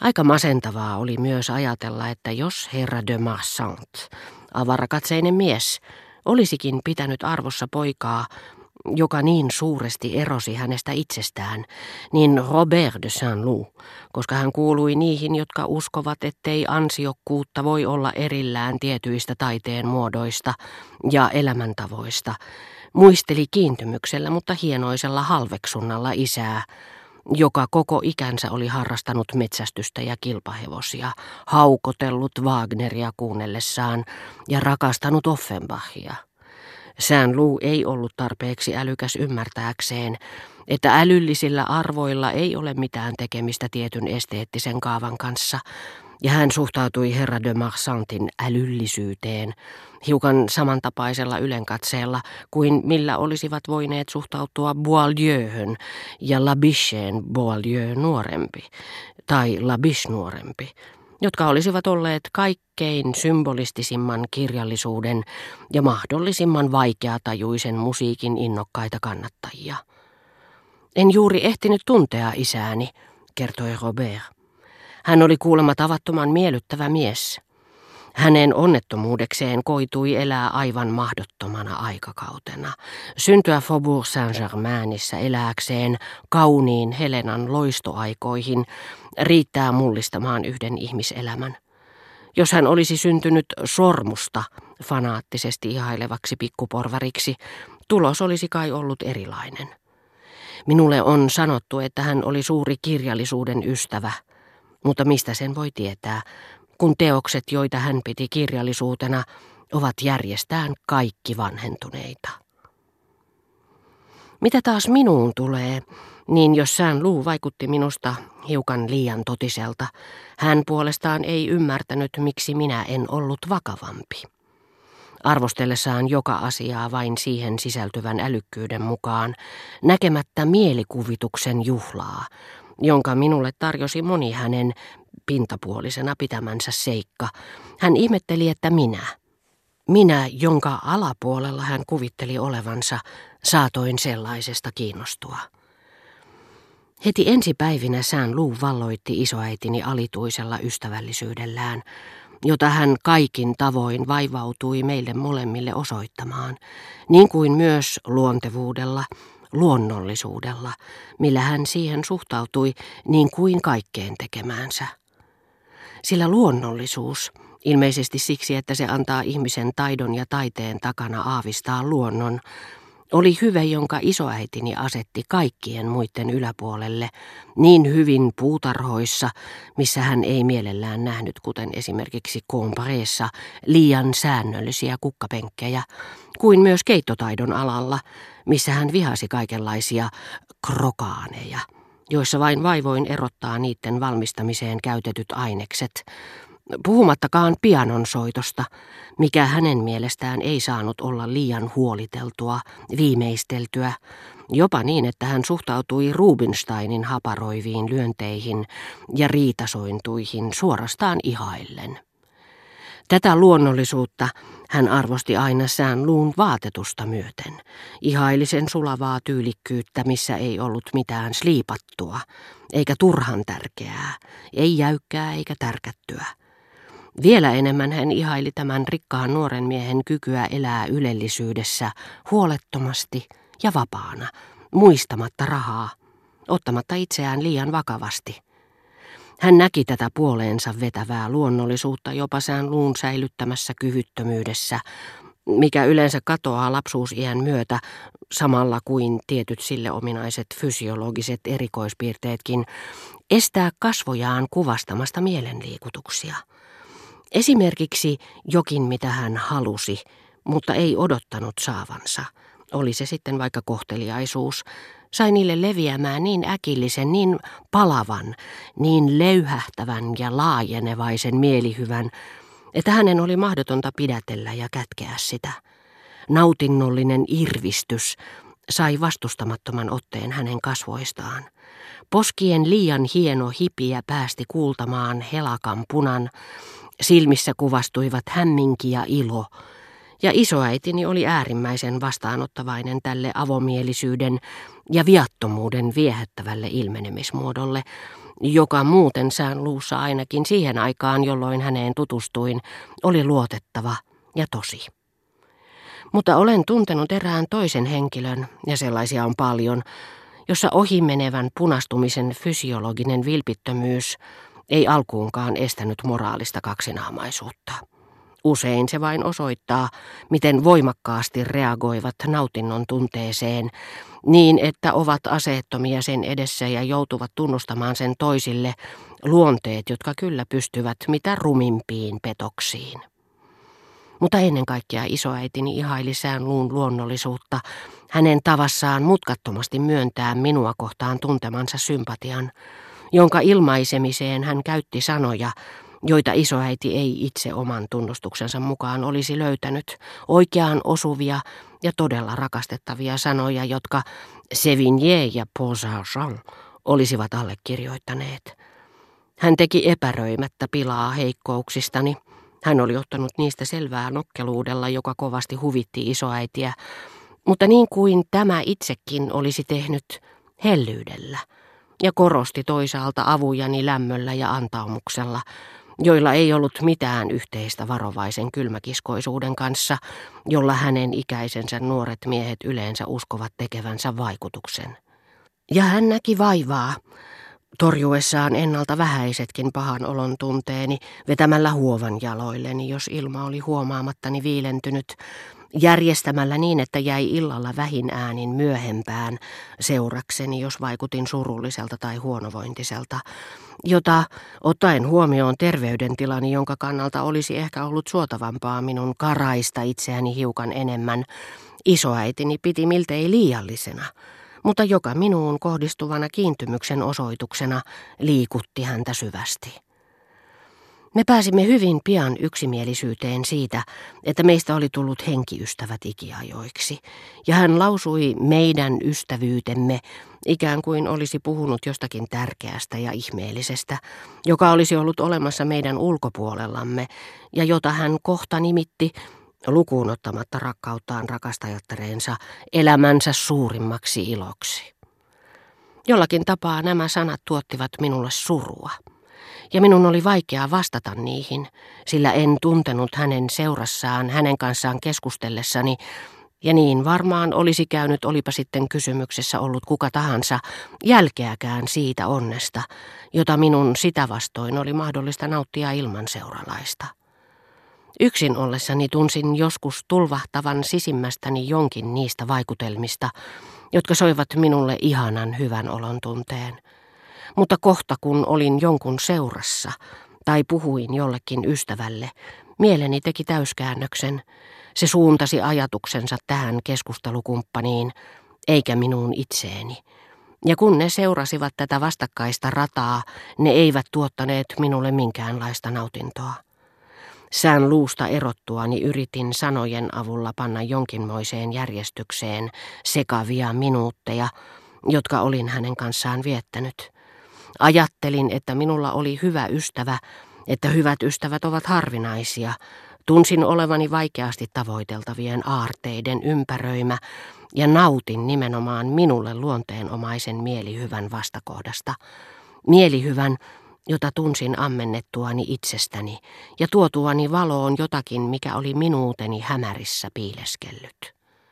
Aika masentavaa oli myös ajatella, että jos herra de Marsant, avarakatseinen mies, olisikin pitänyt arvossa poikaa, joka niin suuresti erosi hänestä itsestään, niin Robert de Saint-Loup, koska hän kuului niihin, jotka uskovat, ettei ansiokkuutta voi olla erillään tietyistä taiteen muodoista ja elämäntavoista, muisteli kiintymyksellä, mutta hienoisella halveksunnalla isää, joka koko ikänsä oli harrastanut metsästystä ja kilpahevosia, haukotellut Wagneria kuunnellessaan ja rakastanut Offenbachia. Sään luu ei ollut tarpeeksi älykäs ymmärtääkseen, että älyllisillä arvoilla ei ole mitään tekemistä tietyn esteettisen kaavan kanssa, ja hän suhtautui herra de Marsantin älyllisyyteen hiukan samantapaisella ylenkatseella kuin millä olisivat voineet suhtautua Boileauhön ja Labicheen Boileau nuorempi tai Labiche nuorempi jotka olisivat olleet kaikkein symbolistisimman kirjallisuuden ja mahdollisimman vaikeatajuisen musiikin innokkaita kannattajia. En juuri ehtinyt tuntea isääni, kertoi Robert. Hän oli kuulemma tavattoman miellyttävä mies. Hänen onnettomuudekseen koitui elää aivan mahdottomana aikakautena, syntyä Faubourg Saint-Germainissa elääkseen kauniin Helenan loistoaikoihin riittää mullistamaan yhden ihmiselämän. Jos hän olisi syntynyt sormusta fanaattisesti ihailevaksi pikkuporvariksi, tulos olisi kai ollut erilainen. Minulle on sanottu, että hän oli suuri kirjallisuuden ystävä, mutta mistä sen voi tietää, kun teokset, joita hän piti kirjallisuutena, ovat järjestään kaikki vanhentuneita. Mitä taas minuun tulee, niin jos sään luu vaikutti minusta hiukan liian totiselta, hän puolestaan ei ymmärtänyt, miksi minä en ollut vakavampi. Arvostellessaan joka asiaa vain siihen sisältyvän älykkyyden mukaan, näkemättä mielikuvituksen juhlaa, jonka minulle tarjosi moni hänen pintapuolisena pitämänsä seikka. Hän ihmetteli, että minä, minä, jonka alapuolella hän kuvitteli olevansa, saatoin sellaisesta kiinnostua. Heti ensipäivinä sään luu valloitti isoäitini alituisella ystävällisyydellään, jota hän kaikin tavoin vaivautui meille molemmille osoittamaan, niin kuin myös luontevuudella, luonnollisuudella, millä hän siihen suhtautui niin kuin kaikkeen tekemäänsä. Sillä luonnollisuus, ilmeisesti siksi, että se antaa ihmisen taidon ja taiteen takana aavistaa luonnon, oli hyve, jonka isoäitini asetti kaikkien muiden yläpuolelle, niin hyvin puutarhoissa, missä hän ei mielellään nähnyt, kuten esimerkiksi Compreessa, liian säännöllisiä kukkapenkkejä, kuin myös keittotaidon alalla, missä hän vihasi kaikenlaisia krokaaneja, joissa vain vaivoin erottaa niiden valmistamiseen käytetyt ainekset, puhumattakaan pianon soitosta, mikä hänen mielestään ei saanut olla liian huoliteltua, viimeisteltyä, jopa niin, että hän suhtautui Rubinsteinin haparoiviin lyönteihin ja riitasointuihin suorastaan ihaillen. Tätä luonnollisuutta hän arvosti aina sään luun vaatetusta myöten, ihailisen sulavaa tyylikkyyttä, missä ei ollut mitään sliipattua, eikä turhan tärkeää, ei jäykkää eikä tärkättyä. Vielä enemmän hän ihaili tämän rikkaan nuoren miehen kykyä elää ylellisyydessä huolettomasti ja vapaana, muistamatta rahaa, ottamatta itseään liian vakavasti. Hän näki tätä puoleensa vetävää luonnollisuutta jopa sään luun säilyttämässä kyvyttömyydessä, mikä yleensä katoaa lapsuusiän myötä samalla kuin tietyt sille ominaiset fysiologiset erikoispiirteetkin, estää kasvojaan kuvastamasta mielenliikutuksia. Esimerkiksi jokin, mitä hän halusi, mutta ei odottanut saavansa, oli se sitten vaikka kohteliaisuus, sai niille leviämään niin äkillisen, niin palavan, niin löyhähtävän ja laajenevaisen mielihyvän, että hänen oli mahdotonta pidätellä ja kätkeä sitä. Nautinnollinen irvistys sai vastustamattoman otteen hänen kasvoistaan. Poskien liian hieno hipiä päästi kuultamaan helakan punan, Silmissä kuvastuivat hämminki ja ilo, ja isoäitini oli äärimmäisen vastaanottavainen tälle avomielisyyden ja viattomuuden viehättävälle ilmenemismuodolle, joka muuten sään luussa ainakin siihen aikaan, jolloin häneen tutustuin, oli luotettava ja tosi. Mutta olen tuntenut erään toisen henkilön, ja sellaisia on paljon, jossa ohimenevän punastumisen fysiologinen vilpittömyys ei alkuunkaan estänyt moraalista kaksinaamaisuutta. Usein se vain osoittaa, miten voimakkaasti reagoivat nautinnon tunteeseen, niin että ovat aseettomia sen edessä ja joutuvat tunnustamaan sen toisille luonteet, jotka kyllä pystyvät mitä rumimpiin petoksiin. Mutta ennen kaikkea isoäitini ihaili sään luun luonnollisuutta, hänen tavassaan mutkattomasti myöntää minua kohtaan tuntemansa sympatian, jonka ilmaisemiseen hän käytti sanoja, joita isoäiti ei itse oman tunnustuksensa mukaan olisi löytänyt, oikeaan osuvia ja todella rakastettavia sanoja, jotka Sevigné ja Posarjan olisivat allekirjoittaneet. Hän teki epäröimättä pilaa heikkouksistani. Hän oli ottanut niistä selvää nokkeluudella, joka kovasti huvitti isoäitiä, mutta niin kuin tämä itsekin olisi tehnyt hellyydellä ja korosti toisaalta avujani lämmöllä ja antaumuksella, joilla ei ollut mitään yhteistä varovaisen kylmäkiskoisuuden kanssa, jolla hänen ikäisensä nuoret miehet yleensä uskovat tekevänsä vaikutuksen. Ja hän näki vaivaa, torjuessaan ennalta vähäisetkin pahan olon tunteeni, vetämällä huovan jaloilleni, jos ilma oli huomaamattani viilentynyt, järjestämällä niin, että jäi illalla vähin äänin myöhempään seurakseni, jos vaikutin surulliselta tai huonovointiselta, jota, ottaen huomioon terveydentilani, jonka kannalta olisi ehkä ollut suotavampaa minun karaista itseäni hiukan enemmän, isoäitini piti miltei liiallisena, mutta joka minuun kohdistuvana kiintymyksen osoituksena liikutti häntä syvästi. Me pääsimme hyvin pian yksimielisyyteen siitä, että meistä oli tullut henkiystävät ikiajoiksi, ja hän lausui meidän ystävyytemme ikään kuin olisi puhunut jostakin tärkeästä ja ihmeellisestä, joka olisi ollut olemassa meidän ulkopuolellamme, ja jota hän kohta nimitti, lukuun ottamatta rakkauttaan rakastajattareensa, elämänsä suurimmaksi iloksi. Jollakin tapaa nämä sanat tuottivat minulle surua ja minun oli vaikea vastata niihin, sillä en tuntenut hänen seurassaan, hänen kanssaan keskustellessani, ja niin varmaan olisi käynyt, olipa sitten kysymyksessä ollut kuka tahansa, jälkeäkään siitä onnesta, jota minun sitä vastoin oli mahdollista nauttia ilman seuralaista. Yksin ollessani tunsin joskus tulvahtavan sisimmästäni jonkin niistä vaikutelmista, jotka soivat minulle ihanan hyvän olon tunteen – mutta kohta kun olin jonkun seurassa tai puhuin jollekin ystävälle, mieleni teki täyskäännöksen. Se suuntasi ajatuksensa tähän keskustelukumppaniin, eikä minuun itseeni. Ja kun ne seurasivat tätä vastakkaista rataa, ne eivät tuottaneet minulle minkäänlaista nautintoa. Sään luusta erottuani yritin sanojen avulla panna jonkinmoiseen järjestykseen sekavia minuutteja, jotka olin hänen kanssaan viettänyt – Ajattelin, että minulla oli hyvä ystävä, että hyvät ystävät ovat harvinaisia. Tunsin olevani vaikeasti tavoiteltavien aarteiden ympäröimä ja nautin nimenomaan minulle luonteenomaisen mielihyvän vastakohdasta. Mielihyvän, jota tunsin ammennettuani itsestäni ja tuotuani valoon jotakin, mikä oli minuuteni hämärissä piileskellyt.